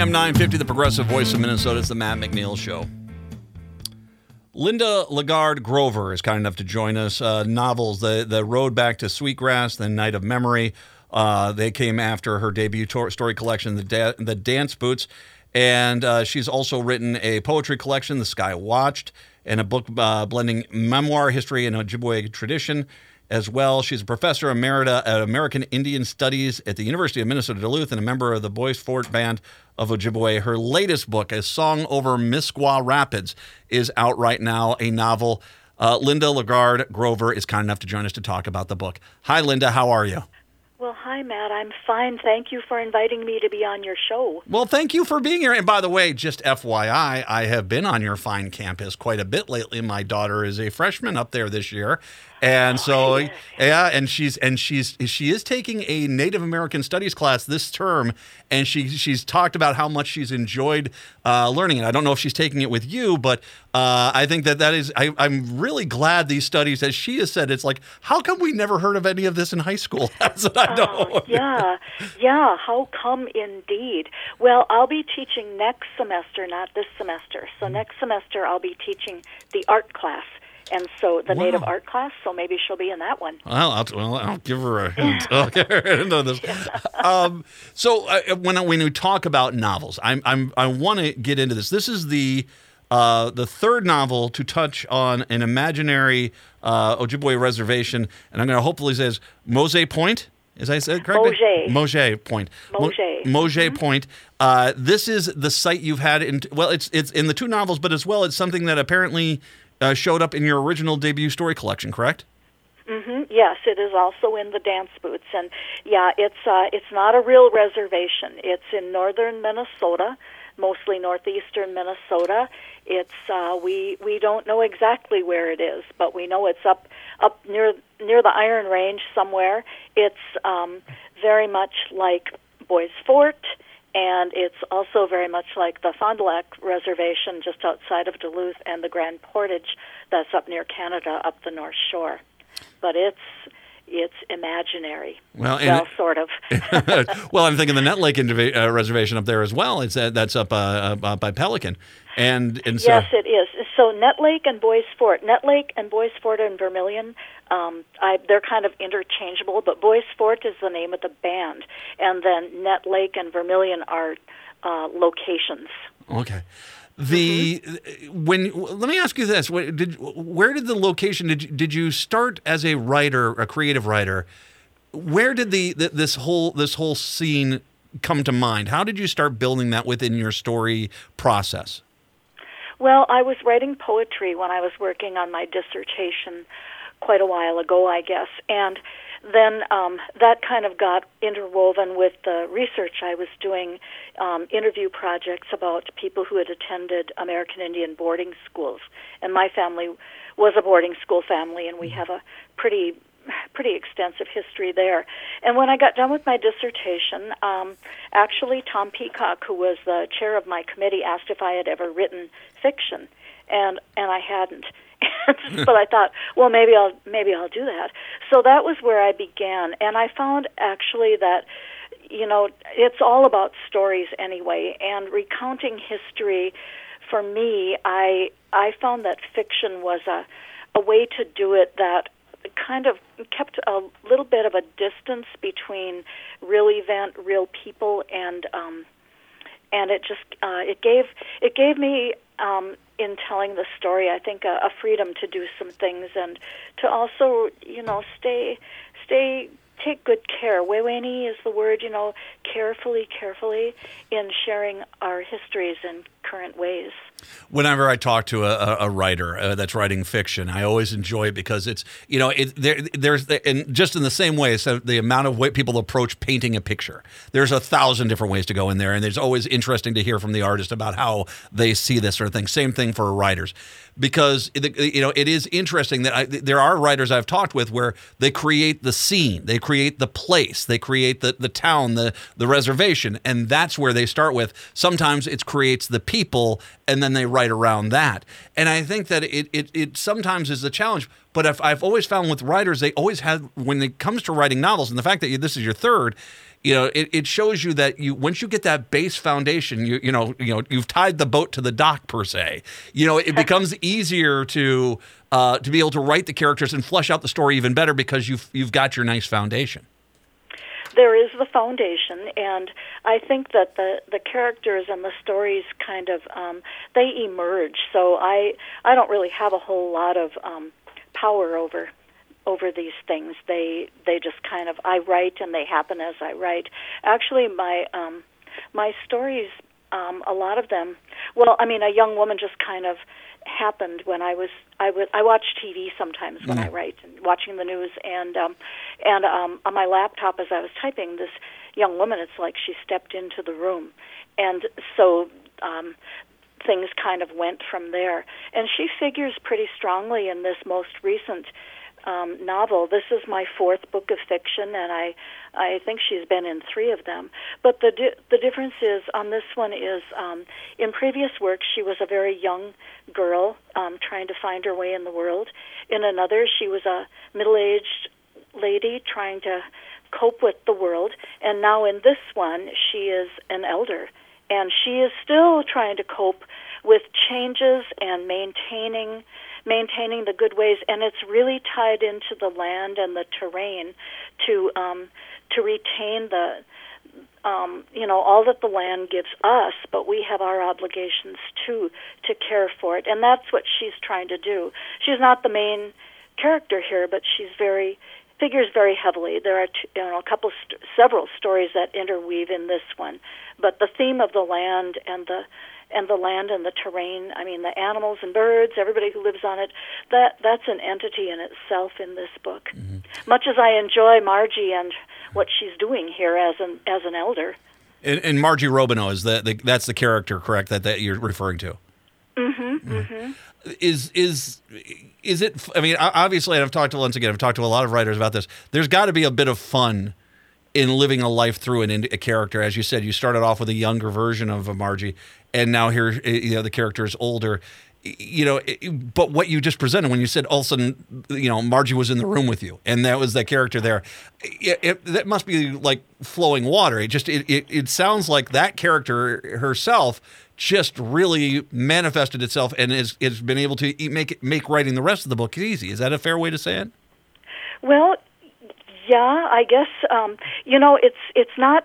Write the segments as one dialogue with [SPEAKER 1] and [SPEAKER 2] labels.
[SPEAKER 1] AM 950, the progressive voice of Minnesota. is the Matt McNeil Show. Linda LeGarde Grover is kind enough to join us. Uh, novels, the, the Road Back to Sweetgrass, The Night of Memory. Uh, they came after her debut to- story collection, The, da- the Dance Boots. And uh, she's also written a poetry collection, The Sky Watched, and a book uh, blending memoir, history, and Ojibwe tradition as well. She's a professor emerita at American Indian Studies at the University of Minnesota Duluth and a member of the Bois Forte Band of Ojibwe. Her latest book, A Song Over Miskwaa Rapids, is out right now, a novel. Uh, Linda LeGarde Grover is kind enough to join us to talk about the book. Hi, Linda. How are you?
[SPEAKER 2] Well, hi, Matt. I'm fine. Thank you for inviting me to be on your show.
[SPEAKER 1] Well, thank you for being here. And by the way, just FYI, I have been on your fine campus quite a bit lately. My daughter is a freshman up there this year. And so, yeah, and she's and she's she is taking a Native American Studies class this term, and she she's talked about how much she's enjoyed uh, learning it. I don't know if she's taking it with you, but uh, I think that that is I, I'm really glad these studies, as she has said, it's like how come we never heard of any of this in high school? That's what I.
[SPEAKER 2] Oh, yeah, yeah. How come, indeed? Well, I'll be teaching next semester, not this semester. So next semester, I'll be teaching the art class and so the
[SPEAKER 1] Wow.
[SPEAKER 2] native art class. So maybe she'll be in that one.
[SPEAKER 1] Well, I'll, well, I'll give her a hint. Okay, I didn't know this. Um, so uh, when when we talk about novels, I'm, I'm I want to get into this. This is the uh, the third novel to touch on an imaginary uh, Ojibwe reservation, and I'm going to hopefully say is Mose Point. Is I said correctly? Mozhay Point. Mo-
[SPEAKER 2] Mozhay.
[SPEAKER 1] Mozhay Point. Uh, this is the site you've had in. Well, it's it's in the two novels, but as well, it's something that apparently uh, showed up in your original debut story collection. Correct?
[SPEAKER 2] Mm-hmm. Yes, it is also in the dance boots, and yeah, it's uh, it's not a real reservation. It's in northern Minnesota, mostly northeastern Minnesota. It's uh, we we don't know exactly where it is, but we know it's up up near near the Iron Range somewhere. It's um, very much like Bois Forte. And it's also very much like the Fond du Lac Reservation just outside of Duluth and the Grand Portage that's up near Canada, up the North Shore but it's it's imaginary.
[SPEAKER 1] Well,
[SPEAKER 2] well, sort of.
[SPEAKER 1] well, I'm thinking the Nett Lake Indiva- uh, Reservation up there as well. It's uh, that's up uh, uh, by Pelican, and and so
[SPEAKER 2] yes, it is. So Nett Lake and Bois Forte, Nett Lake and Bois Forte and Vermilion, um, I, they're kind of interchangeable. But Bois Forte is the name of the band, and then Nett Lake and Vermilion are uh, locations.
[SPEAKER 1] okay. The
[SPEAKER 2] Mm-hmm.
[SPEAKER 1] when let me ask you this: did where did the location did you, did you start as a writer, a creative writer? Where did the, the this whole this whole scene come to mind? How did you start building that within your story process?
[SPEAKER 2] Well, I was writing poetry when I was working on my dissertation quite a while ago, I guess, and then um, that kind of got interwoven with the research I was doing, um, interview projects about people who had attended American Indian boarding schools, and my family was a boarding school family, and we have a pretty pretty extensive history there. And when I got done with my dissertation, um, actually Tom Peacock, who was the chair of my committee, asked if I had ever written fiction, and and I hadn't. but I thought, well, maybe I'll maybe I'll do that. So that was where I began, and I found actually that you know it's all about stories anyway, and recounting history. For me, I I found that fiction was a a way to do it that kind of kept a little bit of a distance between real event, real people, and um, and it just uh, it gave it gave me um, in telling the story, I think a, a freedom to do some things and to also you know stay stay take good care. Weweni is the word, you know, carefully, carefully in sharing our histories in current ways.
[SPEAKER 1] whenever I talk to a, a, writer uh, that's writing fiction, I always enjoy it because it's you know it there there's and just in the same way, so the amount of way people approach painting a picture. There's a thousand different ways to go in there, and it's always interesting to hear from the artist about how they see this sort of thing. Same thing for writers, because you know it is interesting that I, there are writers I've talked with where they create the scene, they create the place, they create the the town, the the reservation, and that's where they start with. Sometimes it creates the people and then they write around that. And I think that it it, it sometimes is a challenge. But if, I've always found with writers, they always have when it comes to writing novels, and the fact that you, this is your third, you know, it, it shows you that you once you get that base foundation, you you know you know you've tied the boat to the dock per se. You know, it becomes easier to uh, to be able to write the characters and flesh out the story even better because you've you've got your nice foundation
[SPEAKER 2] there is the foundation, and I think that the the characters and the stories kind of um, they emerge. So I I don't really have a whole lot of um, power over over these things. They they just kind of I write and they happen as I write. Actually, my um, my stories, um, a lot of them. Well, I mean, a young woman just kind of happened when I was I would I watch TV sometimes when mm. I write and watching the news and um and um on my laptop as I was typing this young woman it's like she stepped into the room and so um things kind of went from there and she figures pretty strongly in this most recent um, novel. This is my fourth book of fiction, and I I think she's been in three of them. But the di- the difference is on this one is um, in previous work she was a very young girl um, trying to find her way in the world. In another, she was a middle aged lady trying to cope with the world, and now in this one she is an elder, and she is still trying to cope with changes and maintaining maintaining the good ways, and it's really tied into the land and the terrain to um, to retain the um, you know all that the land gives us, but we have our obligations too to care for it, and that's what she's trying to do. She's not the main character here, but she's very figures very heavily. There are two, you know a couple st- several stories that interweave in this one, but the theme of the land and the and the land and the terrain. I mean, the animals and birds, everybody who lives on it. That that's an entity in itself in this book. Mm-hmm. Much as I enjoy Margie and what she's doing here as an as an elder.
[SPEAKER 1] And, and Margie Robineau is the, the, that's the character, correct? That that you're referring to.
[SPEAKER 2] Mm-hmm. Mm-hmm.
[SPEAKER 1] Is is is it? I mean, obviously, and I've talked to once again. I've talked to a lot of writers about this. There's got to be a bit of fun in living a life through an, a character. As you said, you started off with a younger version of Margie, and now here eh, you know the character is older you know, eh, but what you just presented when you said all of a sudden, you know, Margie was in the room with you, and that was that character there. It, it, that must be like flowing water. It just it, it, it sounds like that character herself just really manifested itself and has, has been able to make make writing the rest of the book easy. Is that a fair way to say it?
[SPEAKER 2] Well, yeah, I guess um, you know it's it's not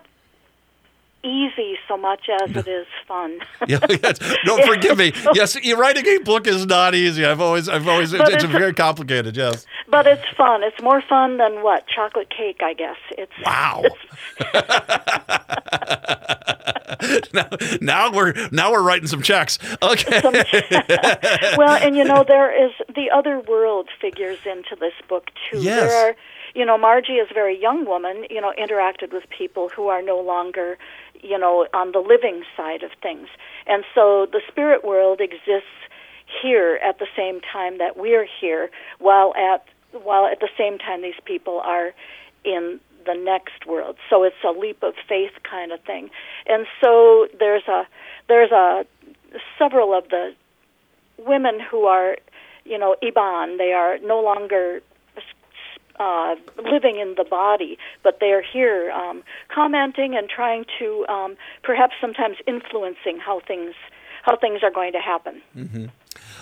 [SPEAKER 2] easy so much as it is fun.
[SPEAKER 1] yeah, yes. No, forgive me. Yes, writing a book is not easy. I've always, I've always, it's, it's, very complicated. Yes,
[SPEAKER 2] but it's fun. It's more fun than what chocolate cake, I guess. It's
[SPEAKER 1] wow. It's, now, now we're now we're writing some checks. Okay. Some,
[SPEAKER 2] well, and you know there is the other world figures into this book too.
[SPEAKER 1] Yes.
[SPEAKER 2] There are you know, Margie is a very young woman, you know, interacted with people who are no longer you know, on the living side of things. And so the spirit world exists here at the same time that we're here, while at while at the same time these people are in the next world. So it's a leap of faith kind of thing. And so there's a there's a several of the women who are, you know, Iban. They are no longer uh, living in the body, but they're here um, commenting and trying to um, perhaps sometimes influencing how things how things are going to happen.
[SPEAKER 1] Mm-hmm.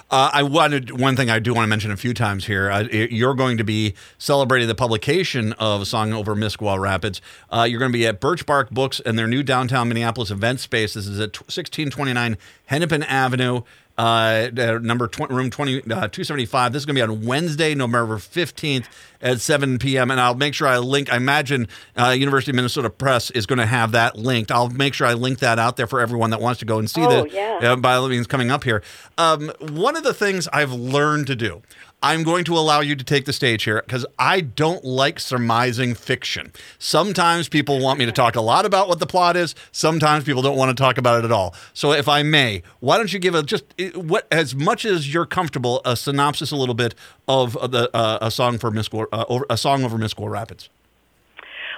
[SPEAKER 1] Uh, I wanted one thing I do want to mention a few times here. Uh, you're going to be celebrating the publication of song over Miskwaa Rapids. Uh, you're going to be at Birch Bark Books and their new downtown Minneapolis event space. This is at 1629 Hennepin Avenue uh, number tw- room 20, uh, 275. This is going to be on Wednesday, November 15th at 7 p.m. And I'll make sure I link, I imagine uh, University of Minnesota Press is going to have that linked. I'll make sure I link that out there for everyone that wants to go and see
[SPEAKER 2] oh,
[SPEAKER 1] this
[SPEAKER 2] yeah.
[SPEAKER 1] uh, by all means coming up here. Um, one of the things I've learned to do, I'm going to allow you to take the stage here because I don't like surmising fiction. Sometimes people want me to talk a lot about what the plot is. Sometimes people don't want to talk about it at all. So, if I may, why don't you give a just what as much as you're comfortable a synopsis a little bit of the uh, a song for Miss uh, a song over Miskwaa Rapids.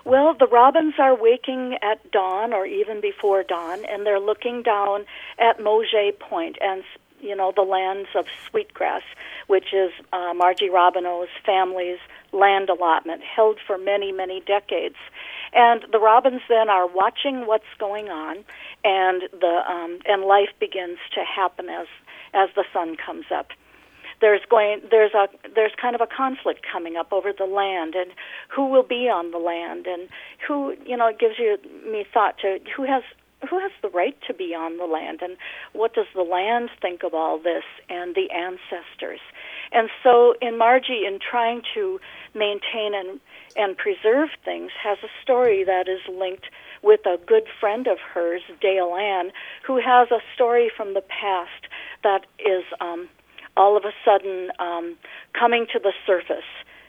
[SPEAKER 2] Well, the robins are waking at dawn or even before dawn, and they're looking down at Mozhay Point and you know the lands of Sweetgrass, which is uh, Margie Robineau's family's land allotment, held for many many decades. And the robins then are watching what's going on, and the um, and life begins to happen as as the sun comes up there's going there's a there's kind of a conflict coming up over the land and who will be on the land and who you know it gives you me thought to who has who has the right to be on the land and what does the land think of all this and the ancestors and so in margie in trying to maintain and and preserve things has a story that is linked with a good friend of hers dale ann who has a story from the past that is um all of a sudden um, coming to the surface.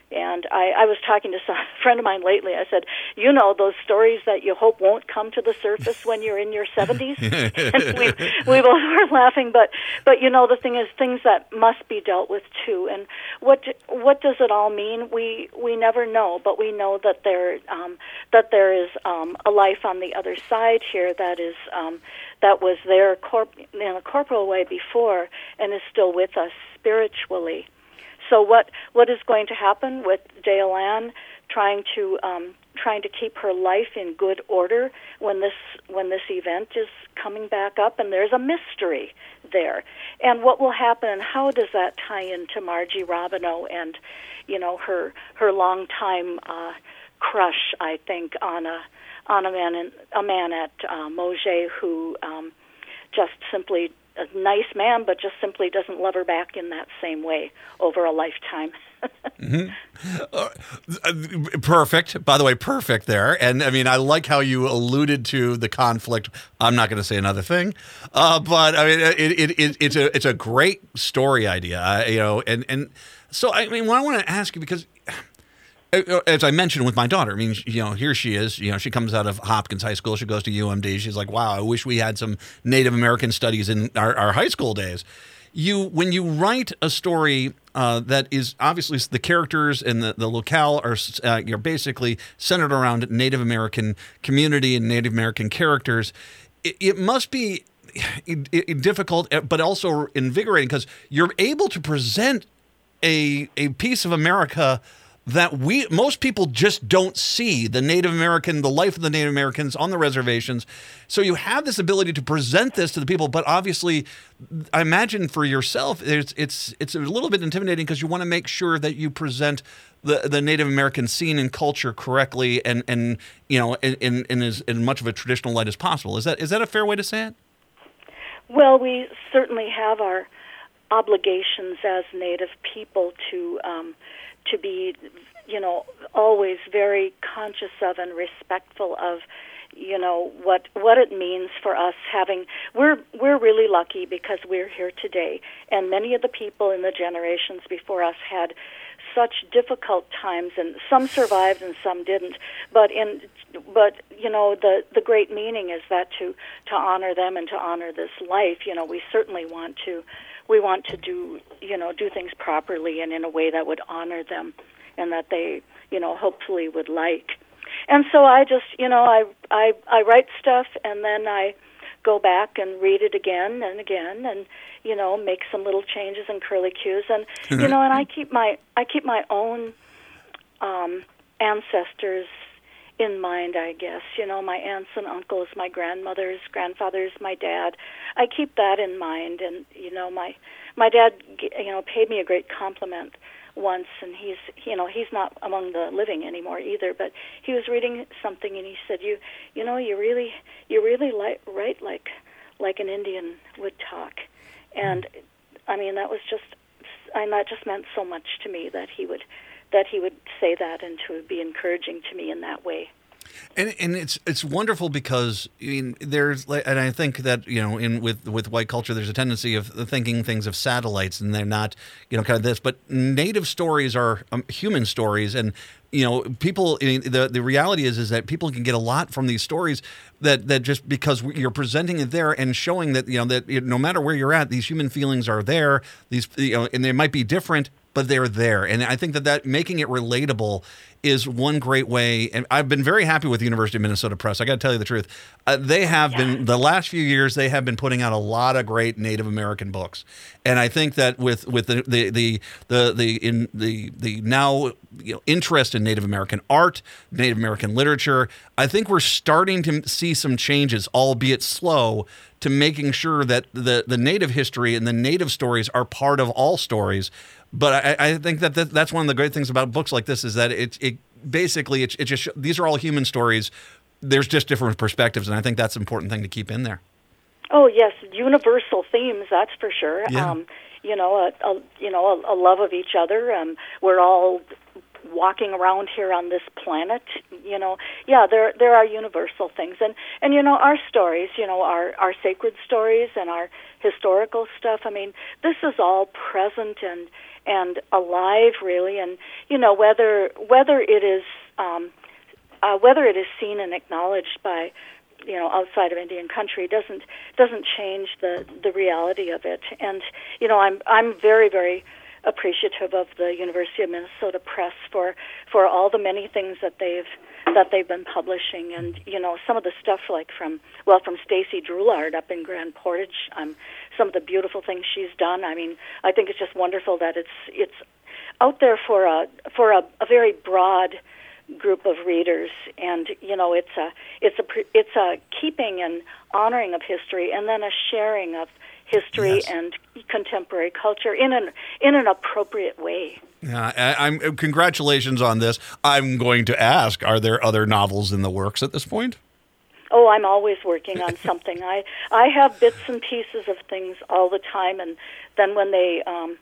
[SPEAKER 2] And I, I was talking to some friend of mine lately. I said, you know, those stories that you hope won't come to the surface when you're in your 70s. and we we both were laughing, but but you know, the thing is, things that must be dealt with too. And what what does it all mean? We we never know, but we know that there um, that there is um, a life on the other side here that is um, that was there corp- in a corporal way before and is still with us spiritually. So what what is going to happen with Ann trying to um, trying to keep her life in good order when this when this event is coming back up and there's a mystery there? And what will happen and how does that tie into Margie Robineau and you know her her long time uh, crush I think on a on a man in, a man at uh, Mozhay who um, just simply a nice man, but just simply doesn't love her back in that same way over a lifetime.
[SPEAKER 1] mm-hmm. uh, perfect. By the way, perfect there. And I mean, I like how you alluded to the conflict. I'm not going to say another thing, uh, but I mean, it, it, it, it's a it's a great story idea. Uh, you know, and and so I mean, what I want to ask you because as I mentioned with my daughter, I mean, you know, here she is. You know, she comes out of Hopkins High School. She goes to UMD. She's like, "Wow, I wish we had some Native American studies in our, our high school days." You, when you write a story uh, that is obviously the characters and the, the locale are uh, you're basically centered around Native American community and Native American characters, it, it must be difficult, uh, but also invigorating because you're able to present a a piece of America that we most people just don't see the Native American, the life of the Native Americans on the reservations. So you have this ability to present this to the people, but obviously, I imagine for yourself, it's it's it's a little bit intimidating because you want to make sure that you present the the Native American scene and culture correctly, and and you know in in, in as in much of a traditional light as possible. Is that is that a fair way to say it?
[SPEAKER 2] Well, we certainly have our obligations as Native people to. Um, to be, you know, always very conscious of and respectful of you know what what it means for us having we're we're really lucky because we're here today. And many of the people in the generations before us had such difficult times and some survived and some didn't. But in but you know the the great meaning is that to to honor them and to honor this life you know we certainly want to we want to do you know do things properly and in a way that would honor them and that they you know hopefully would like. And so i just you know i i i write stuff and then i go back and read it again and again and you know make some little changes and curly cues. And you know and i keep my i keep my own um ancestors in mind, I guess. You know, my aunts and uncles, my grandmothers, grandfathers, my dad. I keep that in mind, and you know, my my dad, you know, paid me a great compliment once, and he's you know he's not among the living anymore either. But he was reading something, and he said, "You you know, you really you really like write like like an Indian would talk," and I mean that was just and that just meant so much to me that he would that he would say that and to be encouraging to me in that way.
[SPEAKER 1] And, and it's it's wonderful because I mean there's and I think that you know in with with white culture there's a tendency of thinking things of satellites and they're not you know kind of this but native stories are um, human stories and you know people the the reality is is that people can get a lot from these stories that that just because you're presenting it there and showing that you know that no matter where you're at these human feelings are there these you know and they might be different but they're there. And I think that that making it relatable is one great way. And I've been very happy with the University of Minnesota Press. I got to tell you the truth. Uh, they have yeah. been the last few years. They have been putting out a lot of great Native American books, and I think that with with the the the the, the in the the now you know, interest in Native American art, Native American literature, I think we're starting to see some changes, albeit slow, to making sure that the the Native history and the Native stories are part of all stories but I, I think that, that that's one of the great things about books like this is that it, it basically it, it just these are all human stories. There's just different perspectives, and I think that's an important thing to keep in there.
[SPEAKER 2] Oh yes, universal themes. That's for sure.
[SPEAKER 1] Yeah. Um,
[SPEAKER 2] you know, a, a you know a, a love of each other. Um, we're all walking around here on this planet you know yeah there there are universal things. And and you know our stories you know our our sacred stories and our historical stuff i mean this is all present and and alive really. And you know whether whether it is um, uh, whether it is seen and acknowledged by you know outside of Indian country doesn't doesn't change the the reality of it. And you know I'm I'm very very appreciative of the University of Minnesota Press for for all the many things that they've that they've been publishing. And you know some of the stuff like from well from Staci Drouillard up in Grand Portage um some of the beautiful things she's done. I mean I think it's just wonderful that it's it's out there for a for a, a very broad group of readers and you know it's a it's a it's a keeping and honoring of history and then a sharing of history yes. and contemporary culture in an in an appropriate way.
[SPEAKER 1] Yeah, I, am congratulations on this. I'm going to ask: Are there other novels in the works at this point?
[SPEAKER 2] Oh, I'm always working on something. I I have bits and pieces of things all the time, and then when they um,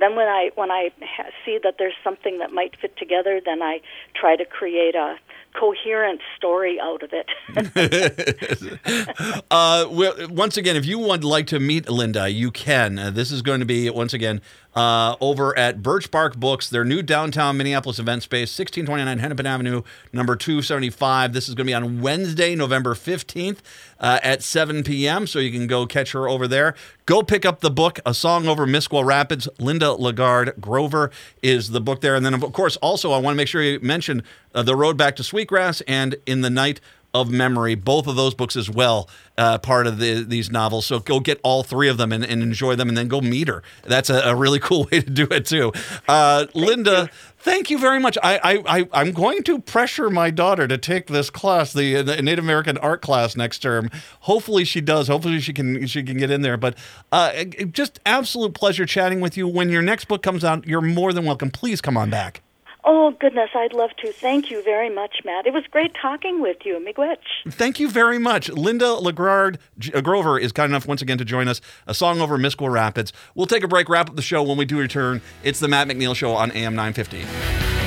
[SPEAKER 2] then when I when I ha- see that there's something that might fit together, then I try to create a coherent story out of it.
[SPEAKER 1] uh, well, once again, if you would like to meet Linda, you can. Uh, this is going to be once again uh, over at Birch Bark Books, their new downtown Minneapolis event space, 1629 Hennepin Avenue, number 275. This is going to be on Wednesday, November 15th uh, at 7 p.m. So you can go catch her over there. Go pick up the book, A Song Over Miskwaa Rapids. Linda LeGarde Grover is the book there. And then, of course, also, I want to make sure you mention uh, The Road Back to Sweetgrass and In the Night of Memory, both of those books as well, uh, part of the, these novels. So go get all three of them and, and enjoy them, and then go meet her. That's a, a really cool way to do it too. Uh, Linda, you. thank you very much. I, I, I am going to pressure my daughter to take this class, the, the, Native American art class next term. Hopefully she does. Hopefully she can she can get in there. But uh, just absolute pleasure chatting with you. When your next book comes out, you're more than welcome. Please come on back.
[SPEAKER 2] Oh, goodness, I'd love to. Thank you very much, Matt. It was great talking with you, Miigwech.
[SPEAKER 1] Thank you very much. Linda LeGarde uh, Grover is kind enough once again to join us. A song over Miskwaa Rapids. We'll take a break, wrap up the show when we do return. It's the Matt McNeil Show on AM 950.